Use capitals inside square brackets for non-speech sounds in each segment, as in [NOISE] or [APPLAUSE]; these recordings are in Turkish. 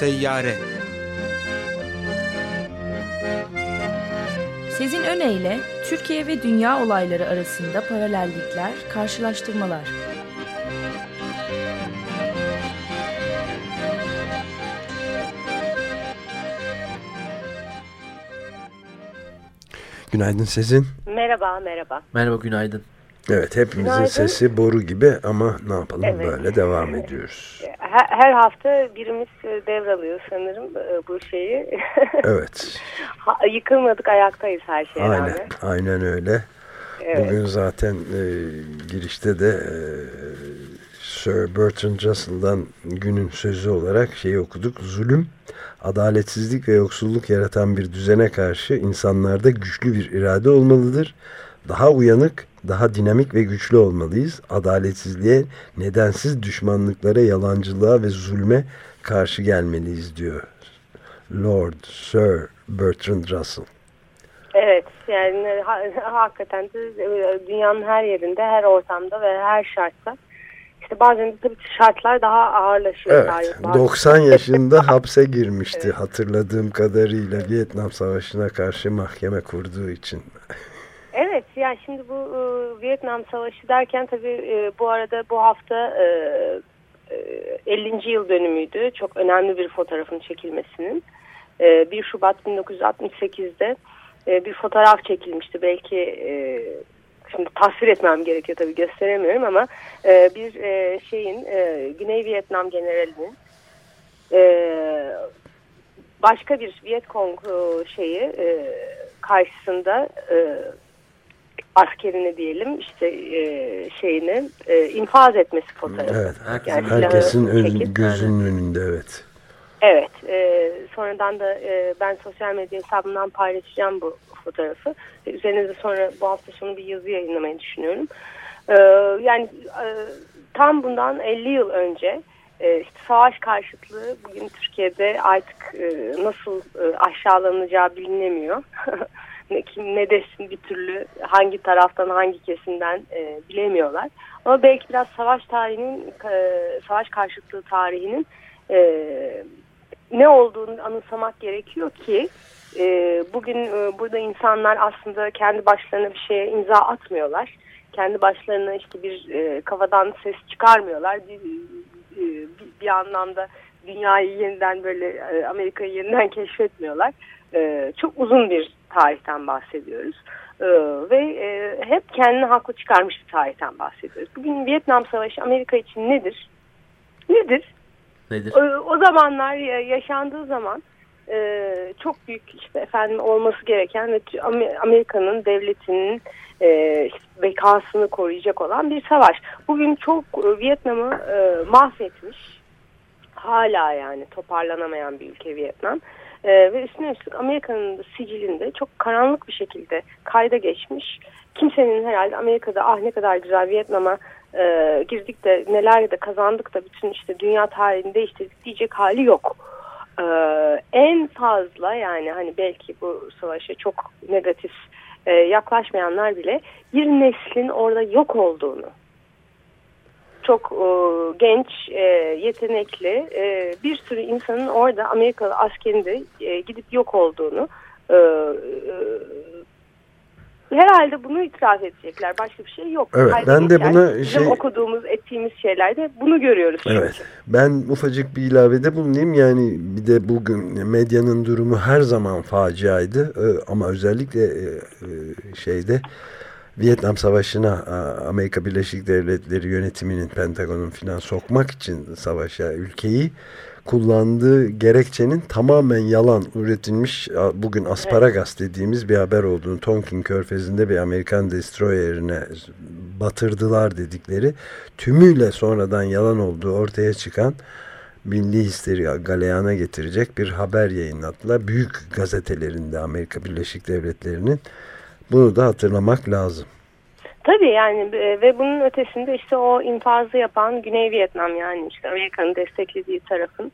Seyyare Sezin Öne Türkiye ve dünya olayları arasında paralellikler, karşılaştırmalar. Günaydın Sezin. Merhaba, merhaba. Merhaba, günaydın. Evet, hepimizin günaydın. sesi boru gibi ama ne yapalım evet. böyle devam ediyoruz. Her, her hafta birimiz e, devralıyor sanırım e, bu şeyi. [LAUGHS] Evet. Yıkılmadık, ayaktayız her şeye aynen, rağmen. Aynen öyle. Evet. Bugün zaten e, girişte de e, Sir Bertrand Russell'dan günün sözü olarak şeyi okuduk. Zulüm, adaletsizlik ve yoksulluk yaratan bir düzene karşı insanlarda güçlü bir irade olmalıdır. Daha uyanık, daha dinamik ve güçlü olmalıyız. Adaletsizliğe, nedensiz düşmanlıklara, yalancılığa ve zulme karşı gelmeliyiz diyor Lord Sir Bertrand Russell. Evet yani ha, hakikaten de e, dünyanın her yerinde, her ortamda ve her şartta işte bazen de tabii şartlar daha ağırlaşıyor. Evet, 90 [LAUGHS] yaşında hapse girmişti evet. hatırladığım kadarıyla Vietnam Savaşı'na karşı mahkeme kurduğu için. Evet yani şimdi bu e, Vietnam Savaşı derken tabii e, bu arada bu hafta e, e, 50. yıl dönümüydü. Çok önemli bir fotoğrafın çekilmesinin. E, 1 Şubat 1968'de e, bir fotoğraf çekilmişti. Belki e, şimdi tasvir etmem gerekiyor tabii gösteremiyorum ama e, bir e, şeyin e, Güney Vietnam generalinin e, başka bir Vietkong e, şeyi e, karşısında e, askerini diyelim işte e, şeyini e, infaz etmesi fotoğrafı. Evet, herkesin, yani herkesin ön, gözünün önünde evet. Evet, e, sonradan da e, ben sosyal medya hesabımdan paylaşacağım bu fotoğrafı. E, üzerine de sonra bu hafta sonu bir yazı yayınlamayı düşünüyorum. E, yani e, tam bundan 50 yıl önce e, işte savaş karşıtlığı bugün Türkiye'de artık e, nasıl e, aşağılanacağı bilinemiyor. [LAUGHS] ne, kim ne desin bir türlü hangi taraftan hangi kesimden e, bilemiyorlar. Ama belki biraz savaş tarihinin, e, savaş karşıtlığı tarihinin e, ne olduğunu anımsamak gerekiyor ki e, bugün e, burada insanlar aslında kendi başlarına bir şeye imza atmıyorlar. Kendi başlarına işte bir e, kafadan ses çıkarmıyorlar. Bir, e, bir, bir anlamda dünyayı yeniden böyle e, Amerika'yı yeniden keşfetmiyorlar. E, çok uzun bir tarihten bahsediyoruz. E, ve e, hep kendini haklı çıkarmış bir tarihten bahsediyoruz. Bugün Vietnam Savaşı Amerika için nedir? Nedir? Nedir? O, o zamanlar yaşandığı zaman e, çok büyük işte efendim olması gereken ve Amerika'nın devletinin e, bekasını koruyacak olan bir savaş. Bugün çok e, Vietnam'ı e, mahvetmiş hala yani toparlanamayan bir ülke Vietnam. E, ve üstüne üstlük Amerika'nın sicilinde çok karanlık bir şekilde kayda geçmiş. Kimsenin herhalde Amerika'da ah ne kadar güzel Vietnam'a e, girdik de neler de kazandık da bütün işte dünya tarihini değiştirdik diyecek hali yok. E, en fazla yani hani belki bu savaşa çok negatif e, yaklaşmayanlar bile bir neslin orada yok olduğunu çok e, genç, e, yetenekli e, bir sürü insanın orada Amerikalı askerinde e, gidip yok olduğunu e, e, herhalde bunu itiraf edecekler. Başka bir şey yok. Evet, ben de buna şey... okuduğumuz, ettiğimiz şeylerde bunu görüyoruz. Evet. Çünkü. Ben ufacık bir ilavede bulunayım. Yani bir de bugün medyanın durumu her zaman faciaydı. E, ama özellikle e, şeyde Vietnam Savaşı'na Amerika Birleşik Devletleri yönetiminin Pentagon'un filan sokmak için savaşa ülkeyi kullandığı gerekçenin tamamen yalan üretilmiş bugün asparagas dediğimiz bir haber olduğunu Tonkin Körfezi'nde bir Amerikan destroyerine batırdılar dedikleri tümüyle sonradan yalan olduğu ortaya çıkan milli histeri galeyana getirecek bir haber yayınlattılar. Büyük gazetelerinde Amerika Birleşik Devletleri'nin bunu da hatırlamak lazım. Tabii yani e, ve bunun ötesinde işte o infazı yapan Güney Vietnam yani işte Amerika'nın desteklediği tarafın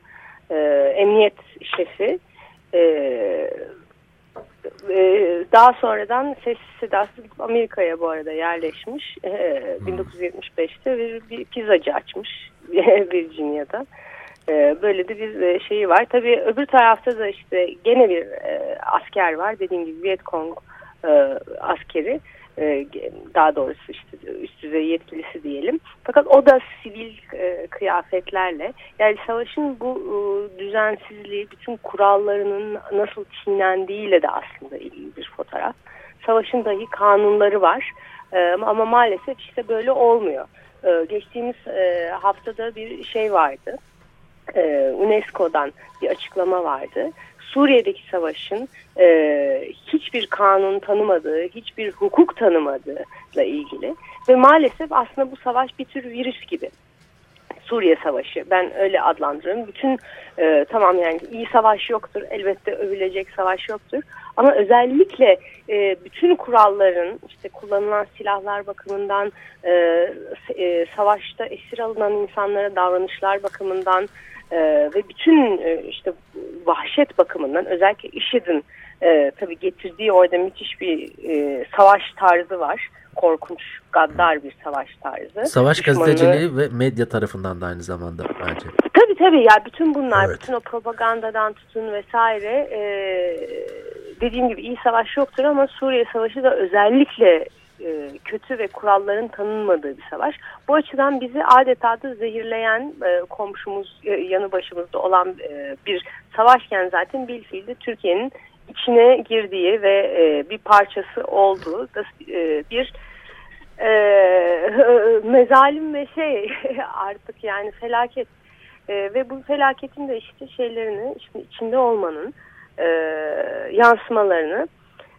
e, emniyet şefi e, e, daha sonradan sessiz sedasız Amerika'ya bu arada yerleşmiş e, 1975'te bir, bir pizzacı açmış [LAUGHS] Virginia'da E, böyle de bir e, şeyi var. Tabii öbür tarafta da işte gene bir e, asker var. Dediğim gibi Vietcong e, askeri. E, daha doğrusu işte üst düzey yetkilisi diyelim. Fakat o da sivil e, kıyafetlerle yani savaşın bu e, düzensizliği bütün kurallarının nasıl çiğnendiğiyle de aslında ilgili bir fotoğraf. Savaşın dahi kanunları var ama maalesef işte böyle olmuyor. Geçtiğimiz haftada bir şey vardı. UNESCO'dan bir açıklama vardı. Suriye'deki savaşın e, hiçbir kanun tanımadığı, hiçbir hukuk tanımadığıyla ilgili ve maalesef aslında bu savaş bir tür virüs gibi. Suriye Savaşı. Ben öyle adlandırıyorum. Bütün e, tamam yani iyi savaş yoktur. Elbette övülecek savaş yoktur. Ama özellikle e, bütün kuralların işte kullanılan silahlar bakımından e, e, savaşta esir alınan insanlara davranışlar bakımından e, ve bütün e, işte vahşet bakımından özellikle IŞİD'in e, tabii getirdiği orada müthiş bir e, savaş tarzı var. Korkunç, gaddar bir savaş tarzı. Savaş Düşmanı... gazeteciliği ve medya tarafından da aynı zamanda bence. Tabii tabii ya bütün bunlar, evet. bütün o propagandadan tutun vesaire e, dediğim gibi iyi savaş yoktur ama Suriye Savaşı da özellikle e, kötü ve kuralların tanınmadığı bir savaş. Bu açıdan bizi adeta da zehirleyen e, komşumuz e, yanı başımızda olan e, bir savaşken zaten bilfiilde Türkiye'nin içine girdiği ve e, bir parçası olduğu da e, bir e, [LAUGHS] mezalim ve şey [LAUGHS] artık yani felaket e, ve bu felaketin de işte şeylerini işte içinde olmanın e, yansımalarını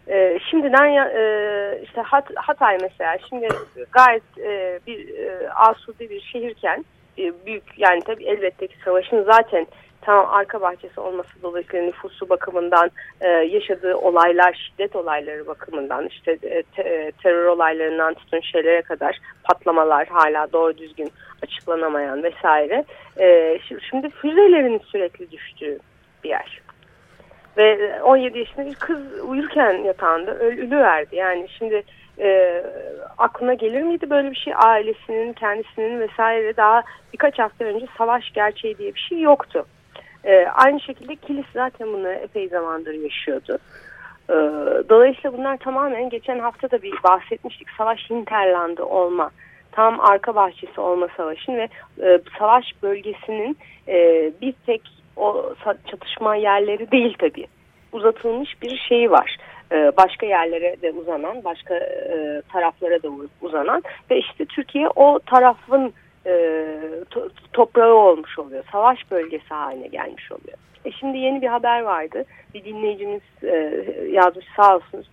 e, şimdiden e, işte Hat, Hatay mesela şimdi gayet e, bir e, asude bir şehirken e, büyük yani tabii elbette ki savaşın zaten tam arka bahçesi olması dolayısıyla nüfusu bakımından e, yaşadığı olaylar, şiddet olayları bakımından işte e, te, e, terör olaylarından tutun şeylere kadar patlamalar hala doğru düzgün açıklanamayan vesaire. E, şimdi füzelerin sürekli düştüğü bir yer. Ve 17 yaşında bir kız uyurken yatağında ölü verdi. Yani şimdi e, aklına gelir miydi böyle bir şey? Ailesinin, kendisinin vesaire daha birkaç hafta önce savaş gerçeği diye bir şey yoktu. E, aynı şekilde kilis zaten bunu epey zamandır yaşıyordu. E, dolayısıyla bunlar tamamen geçen hafta da bir bahsetmiştik. Savaş hinterlandı olma. Tam arka bahçesi olma savaşın ve e, savaş bölgesinin e, bir tek o çatışma yerleri değil tabii. Uzatılmış bir şey var. Ee, başka yerlere de uzanan, başka e, taraflara da uzanan ve işte Türkiye o tarafın e, to toprağı olmuş oluyor. Savaş bölgesi haline gelmiş oluyor. E şimdi yeni bir haber vardı. Bir dinleyicimiz e, yazmış sağ olsun.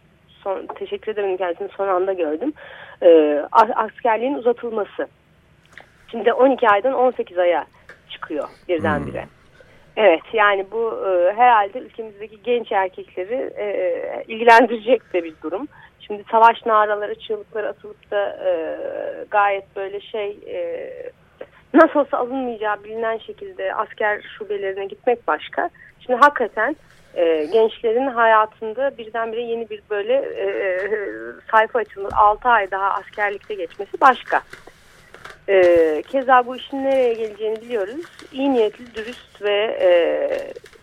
Son, teşekkür ederim kendisini son anda gördüm. Askerliğin uzatılması. Şimdi 12 aydan 18 aya çıkıyor birdenbire. Hmm. Evet yani bu e, herhalde ülkemizdeki genç erkekleri e, ilgilendirecek de bir durum. Şimdi savaş naraları, çığlıkları atılıp da e, gayet böyle şey e, nasıl olsa alınmayacağı bilinen şekilde asker şubelerine gitmek başka. Şimdi hakikaten e, gençlerin hayatında birdenbire yeni bir böyle e, e sayfa açılmış 6 ay daha askerlikte geçmesi başka. E, keza bu işin nereye geleceğini biliyoruz. İyi niyetli, dürüst ve e,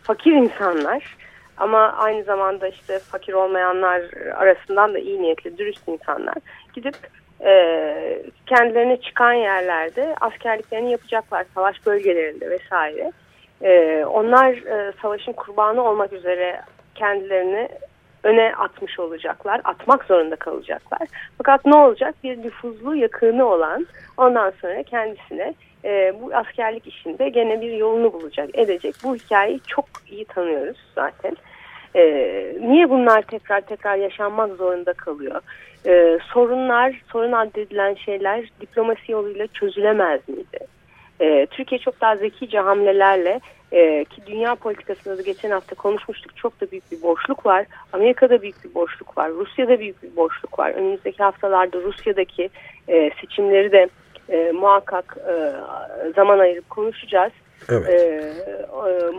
fakir insanlar ama aynı zamanda işte fakir olmayanlar arasından da iyi niyetli, dürüst insanlar gidip e, kendilerine çıkan yerlerde askerliklerini yapacaklar savaş bölgelerinde vesaire. E, onlar e, savaşın kurbanı olmak üzere kendilerini öne atmış olacaklar. Atmak zorunda kalacaklar. Fakat ne olacak? Bir nüfuzlu yakını olan ondan sonra kendisine e, bu askerlik işinde gene bir yolunu bulacak, edecek. Bu hikayeyi çok iyi tanıyoruz zaten. E, niye bunlar tekrar tekrar yaşanmak zorunda kalıyor? E, sorunlar, sorun addedilen şeyler diplomasi yoluyla çözülemez miydi? E, Türkiye çok daha zekice hamlelerle e, ki dünya politikasında da geçen hafta konuşmuştuk çok da büyük bir boşluk var. Amerika'da büyük bir boşluk var. Rusya'da büyük bir boşluk var. Önümüzdeki haftalarda Rusya'daki e, seçimleri de e, muhakkak e, zaman ayırıp konuşacağız. Evet. E,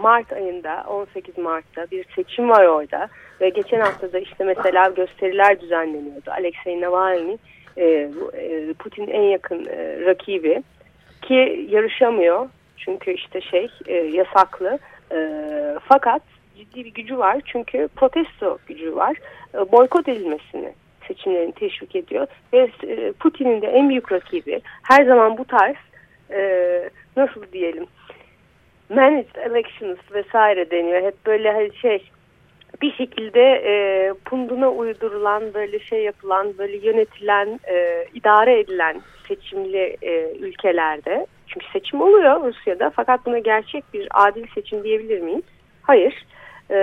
Mart ayında 18 Mart'ta bir seçim var orada ve geçen hafta da işte mesela gösteriler düzenleniyordu. Alexei Navalny e, e, Putin en yakın e, rakibi ki yarışamıyor Çünkü işte şey e, yasaklı. E, fakat ciddi bir gücü var. Çünkü protesto gücü var. E, boykot edilmesini seçimlerini teşvik ediyor. Ve e, Putin'in de en büyük rakibi her zaman bu tarz e, nasıl diyelim managed elections vesaire deniyor. Hep böyle hani şey bir şekilde e, punduna uydurulan böyle şey yapılan böyle yönetilen e, idare edilen seçimli e, ülkelerde çünkü seçim oluyor Rusya'da fakat buna gerçek bir adil seçim diyebilir miyiz? Hayır. E,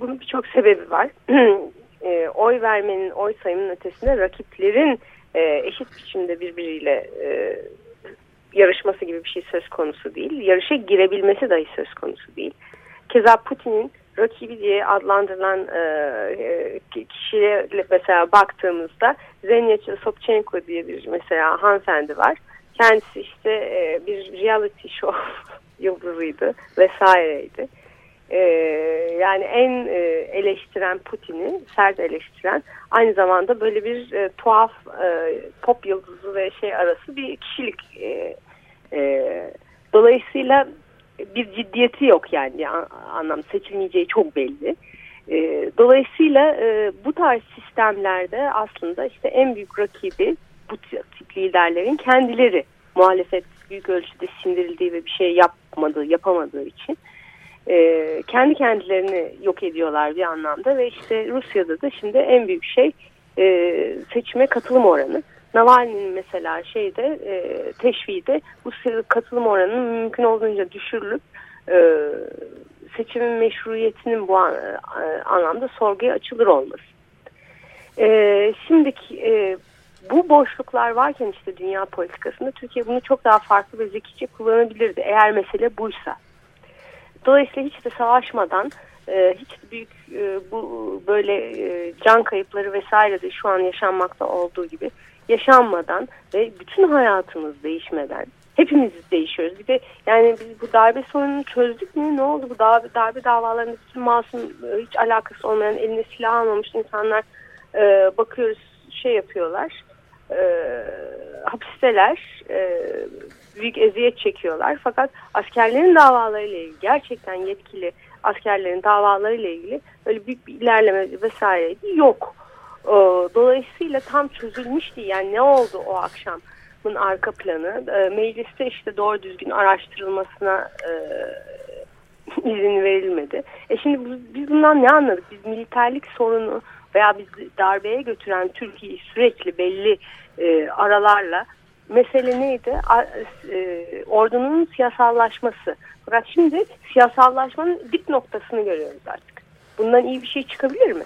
bunun birçok sebebi var. [CLEARS THROAT] e, oy vermenin, oy sayımının ötesinde rakiplerin e, eşit biçimde birbiriyle e, yarışması gibi bir şey söz konusu değil. Yarışa girebilmesi dahi söz konusu değil. Keza Putin'in rakibi diye adlandırılan e, e kişiye mesela baktığımızda Zenya Sobchenko diye bir mesela hanımefendi var. Kendisi işte e, bir reality show [LAUGHS] yıldızıydı vesaireydi. E, yani en e, eleştiren Putin'i, sert eleştiren aynı zamanda böyle bir e, tuhaf e, pop yıldızı ve şey arası bir kişilik. E, e, dolayısıyla bir ciddiyeti yok yani anlam seçilmeyeceği çok belli. E, dolayısıyla e, bu tarz sistemlerde aslında işte en büyük rakibi bu liderlerin kendileri muhalefet büyük ölçüde sindirildiği ve bir şey yapmadığı, yapamadığı için e, kendi kendilerini yok ediyorlar bir anlamda ve işte Rusya'da da şimdi en büyük şey e, seçime katılım oranı. Navalny'nin mesela şeyde e, teşviğde bu katılım oranının mümkün olduğunca düşürülüp e, seçimin meşruiyetinin bu an, e, anlamda sorguya açılır olması. E, şimdiki e, bu boşluklar varken işte dünya politikasında Türkiye bunu çok daha farklı ve zekice kullanabilirdi eğer mesele buysa. Dolayısıyla hiç de savaşmadan e, hiç büyük e, bu böyle e, can kayıpları vesaire de şu an yaşanmakta olduğu gibi yaşanmadan ve bütün hayatımız değişmeden hepimiz değişiyoruz. Bir de yani biz bu darbe sorununu çözdük mü? Ne oldu bu darbe, darbe davalarında bütün masum e, hiç alakası olmayan eline silah almamış insanlar bakıyoruz şey yapıyorlar. E, hapisteler e, büyük eziyet çekiyorlar. Fakat askerlerin davalarıyla ilgili gerçekten yetkili askerlerin davalarıyla ilgili öyle büyük bir ilerleme vesaire yok. Ee, dolayısıyla tam çözülmüştü yani ne oldu o akşamın arka planı. Ee, mecliste işte doğru düzgün araştırılmasına e, [LAUGHS] izin verilmedi. E şimdi biz bundan ne anladık? Biz militerlik sorunu veya biz darbeye götüren Türkiye'yi sürekli belli e, aralarla mesele neydi? A, e, ordunun siyasallaşması. Fakat şimdi siyasallaşmanın dip noktasını görüyoruz artık. Bundan iyi bir şey çıkabilir mi?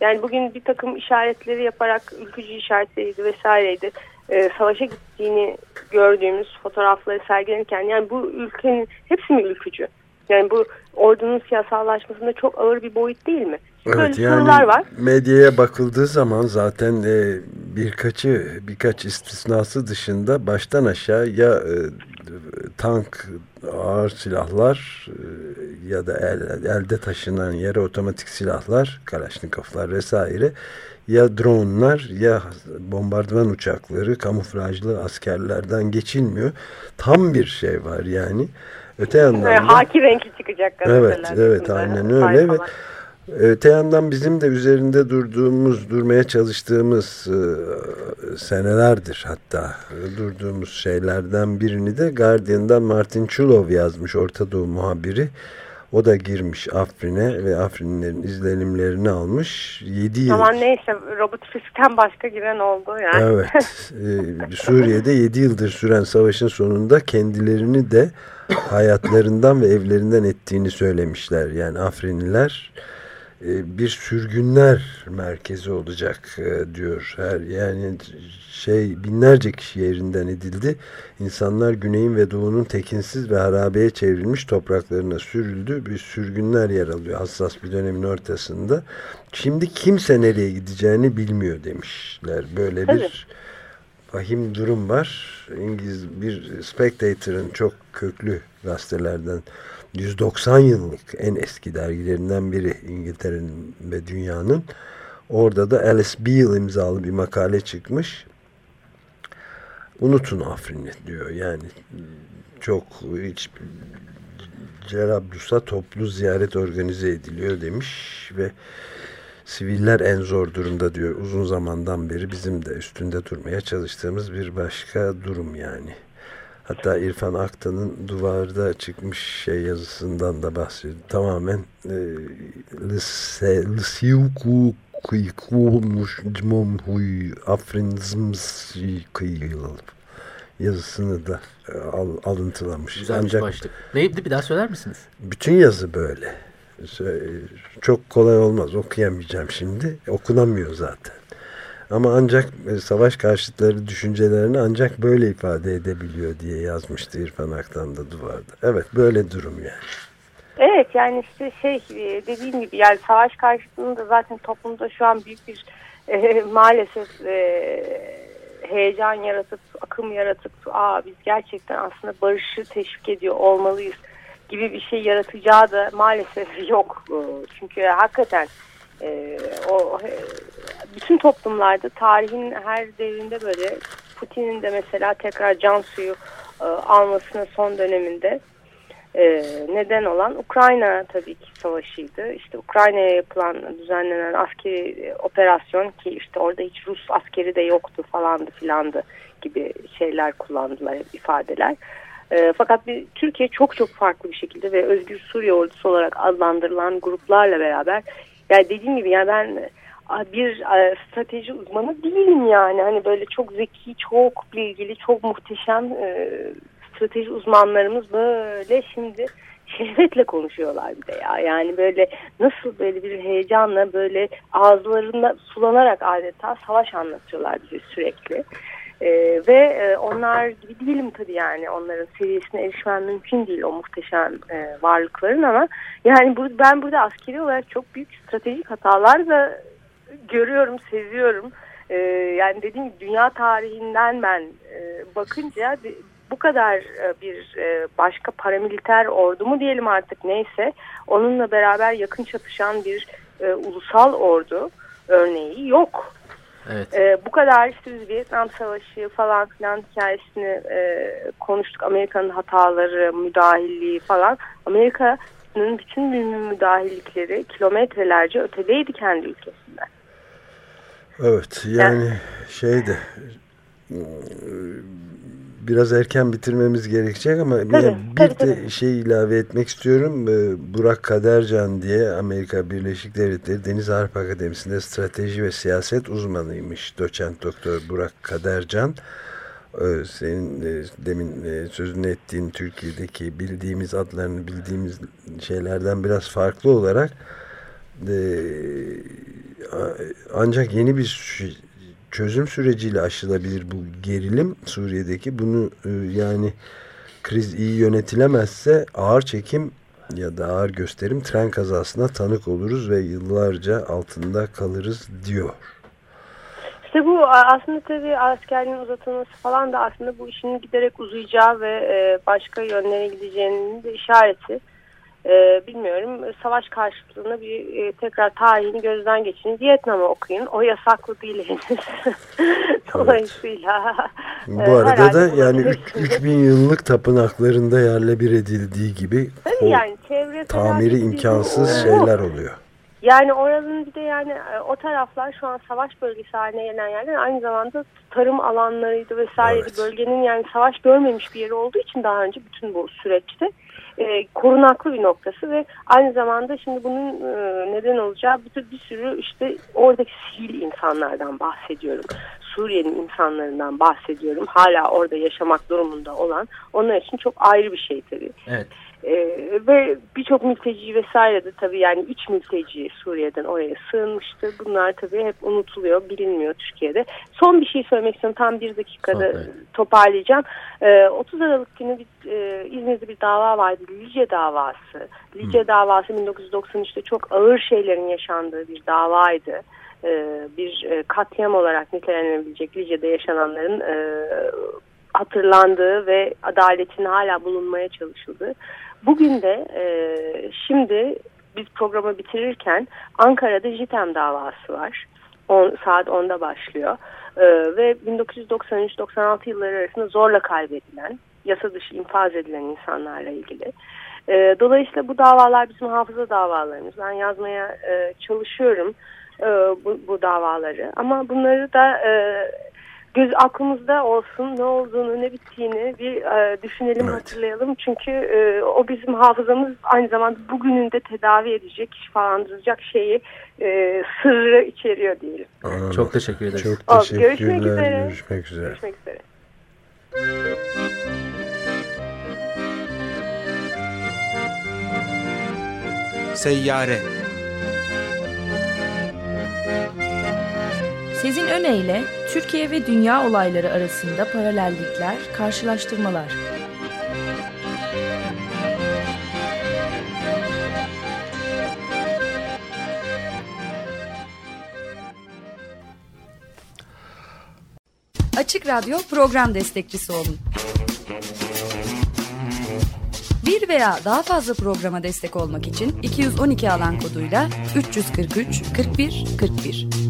Yani bugün bir takım işaretleri yaparak ülkücü işaretleriydi vesaireydi. E, savaşa gittiğini gördüğümüz fotoğrafları sergilenirken yani bu ülkenin hepsi mi ülkücü? Yani bu ordunun siyasallaşmasında çok ağır bir boyut değil mi? Evet Böyle yani var. medyaya bakıldığı zaman zaten e, birkaçı birkaç istisnası dışında baştan aşağı ya e, tank ağır silahlar e, ya da el, elde taşınan yere otomatik silahlar, kalaşnikovlar vesaire ya dronlar ya bombardıman uçakları, kamuflajlı askerlerden geçilmiyor. Tam bir şey var yani. Öte yandan da, haki renkli çıkacak Evet, evet aynen öyle ve Öte yandan bizim de üzerinde durduğumuz, durmaya çalıştığımız e, senelerdir hatta durduğumuz şeylerden birini de Guardian'dan Martin Chulov yazmış Orta Doğu muhabiri. O da girmiş Afrin'e ve Afrinlerin izlenimlerini almış. 7 yıl. Ama neyse Robert Fisk'ten başka giren oldu yani. Evet. [LAUGHS] e, Suriye'de 7 yıldır süren savaşın sonunda kendilerini de hayatlarından ve evlerinden ettiğini söylemişler. Yani Afrinliler e, bir sürgünler merkezi olacak e, diyor. Her yani şey binlerce kişi yerinden edildi. İnsanlar güneyin ve doğunun tekinsiz ve harabeye çevrilmiş topraklarına sürüldü. Bir sürgünler yer alıyor hassas bir dönemin ortasında. Şimdi kimse nereye gideceğini bilmiyor demişler. Böyle bir vahim durum var. İngiliz bir Spectator'ın çok köklü gazetelerden 190 yıllık en eski dergilerinden biri İngiltere'nin ve dünyanın. Orada da Alice Beale imzalı bir makale çıkmış. unutun Afrin'i diyor. Yani çok hiç Cerablus'a toplu ziyaret organize ediliyor demiş ve siviller en zor durumda diyor. Uzun zamandan beri bizim de üstünde durmaya çalıştığımız bir başka durum yani. Hatta İrfan Aktan'ın duvarda çıkmış şey yazısından da bahsediyor. Tamamen e, Lısiyuku kıykulmuş cmom huy afrinzms kıyıl yazısını da e, al, alıntılamış. Güzel Ancak, başlık. Neydi bir daha söyler misiniz? Bütün yazı böyle. Çok kolay olmaz okuyamayacağım şimdi. Okunamıyor zaten. Ama ancak e, savaş karşıtları düşüncelerini ancak böyle ifade edebiliyor diye yazmıştı İrfan Aktan da duvarda. Evet böyle durum yani. Evet yani işte şey e, dediğim gibi yani savaş karşıtında zaten toplumda şu an büyük bir e, [LAUGHS] maalesef e, heyecan yaratıp akım yaratıp aa biz gerçekten aslında barışı teşvik ediyor olmalıyız gibi bir şey yaratacağı da maalesef [LAUGHS] yok. Çünkü hakikaten e, o bütün toplumlarda tarihin her devrinde böyle Putin'in de mesela tekrar can suyu e, almasına son döneminde e, neden olan Ukrayna tabii ki savaşıydı. İşte Ukrayna'ya yapılan düzenlenen askeri operasyon ki işte orada hiç Rus askeri de yoktu falandı filandı gibi şeyler kullandılar ifadeler. E, fakat bir, Türkiye çok çok farklı bir şekilde ve Özgür Suriye Ordusu olarak adlandırılan gruplarla beraber yani dediğim gibi yani ben bir strateji uzmanı değilim yani. Hani böyle çok zeki, çok bilgili, çok muhteşem e, strateji uzmanlarımız böyle şimdi şehvetle konuşuyorlar bir de ya. Yani böyle nasıl böyle bir heyecanla böyle ağızlarında sulanarak adeta savaş anlatıyorlar bize sürekli. Ee, ve e, onlar gibi değilim tabii yani onların seviyesine erişmem mümkün değil o muhteşem e, varlıkların ama yani bu, ben burada askeri olarak çok büyük stratejik hatalar da görüyorum, seziyorum. Ee, yani dediğim gibi dünya tarihinden ben e, bakınca bu kadar e, bir e, başka paramiliter ordu mu diyelim artık neyse onunla beraber yakın çatışan bir e, ulusal ordu örneği yok. Evet. E, bu kadar işte biz Vietnam Savaşı falan filan hikayesini e, konuştuk. Amerika'nın hataları, müdahilliği falan. Amerika'nın bütün müdahillikleri kilometrelerce ötedeydi kendi ülkesinden. Evet yani, yani şeyde biraz erken bitirmemiz gerekecek ama tabii, bir tabii, tabii. şey ilave etmek istiyorum. Ee, Burak Kadercan diye Amerika Birleşik Devletleri Deniz Harp Akademisi'nde strateji ve siyaset uzmanıymış. Doçent doktor Burak Kadercan. Ee, senin e, demin e, sözünü ettiğin Türkiye'deki bildiğimiz adlarını bildiğimiz şeylerden biraz farklı olarak e, ancak yeni bir çözüm süreciyle aşılabilir bu gerilim Suriye'deki. Bunu e, yani kriz iyi yönetilemezse ağır çekim ya da ağır gösterim tren kazasına tanık oluruz ve yıllarca altında kalırız diyor. İşte bu aslında tabii askerliğin uzatılması falan da aslında bu işin giderek uzayacağı ve e, başka yönlere gideceğinin de işareti e, bilmiyorum savaş karşıtlığına bir e, tekrar tarihini gözden geçirin. Vietnam'ı okuyun. O yasaklı değil henüz. [LAUGHS] Dolayısıyla Bu e, arada da yani 3000 yıllık tapınaklarında yerle bir edildiği gibi Tabii yani çevre tamiri imkansız bizim, şeyler oluyor. Yani oranın bir de yani e, o taraflar şu an savaş bölgesi haline gelen yerler aynı zamanda tarım alanlarıydı vesaireydi. Evet. Bölgenin yani savaş görmemiş bir yeri olduğu için daha önce bütün bu süreçte e, korunaklı bir noktası ve aynı zamanda şimdi bunun e, neden olacağı bir, bir sürü işte oradaki sivil insanlardan bahsediyorum. Suriye'nin insanlarından bahsediyorum. Hala orada yaşamak durumunda olan onlar için çok ayrı bir şey tabii. Evet. Ee, ve birçok mülteci vesaire de tabii yani üç mülteci Suriye'den oraya sığınmıştı. Bunlar tabii hep unutuluyor, bilinmiyor Türkiye'de. Son bir şey söylemek istiyorum. Tam bir dakikada Son, toparlayacağım. Ee, 30 Aralık günü bir, e, İzmir'de bir dava vardı. Lice davası. Lice hmm. davası 1993'te çok ağır şeylerin yaşandığı bir davaydı. Ee, bir e, katliam olarak nitelenilebilecek Lice'de yaşananların e, hatırlandığı ve adaletin hala bulunmaya çalışıldığı Bugün de e, şimdi biz programı bitirirken Ankara'da JITEM davası var. On, saat 10'da başlıyor. e, ve 1993-96 yılları arasında zorla kaybedilen, yasa dışı infaz edilen insanlarla ilgili. E, dolayısıyla bu davalar bizim hafıza davalarımız. Ben yazmaya e, çalışıyorum e, bu, bu davaları ama bunları da e, göz aklımızda olsun ne olduğunu ne bittiğini bir e, düşünelim evet. hatırlayalım çünkü e, o bizim hafızamız aynı zamanda bugünün de tedavi edecek şifalandıracak şeyi e, sırrı içeriyor diyelim. Anladım. Çok teşekkür ederiz. Çok teşekkürler. Görüşmek üzere. Görüşmek üzere. Görüşmek üzere. Seyyare Sezin Öne Türkiye ve dünya olayları arasında paralellikler, karşılaştırmalar. Açık Radyo program destekçisi olun. Bir veya daha fazla programa destek olmak için 212 alan koduyla 343 41 41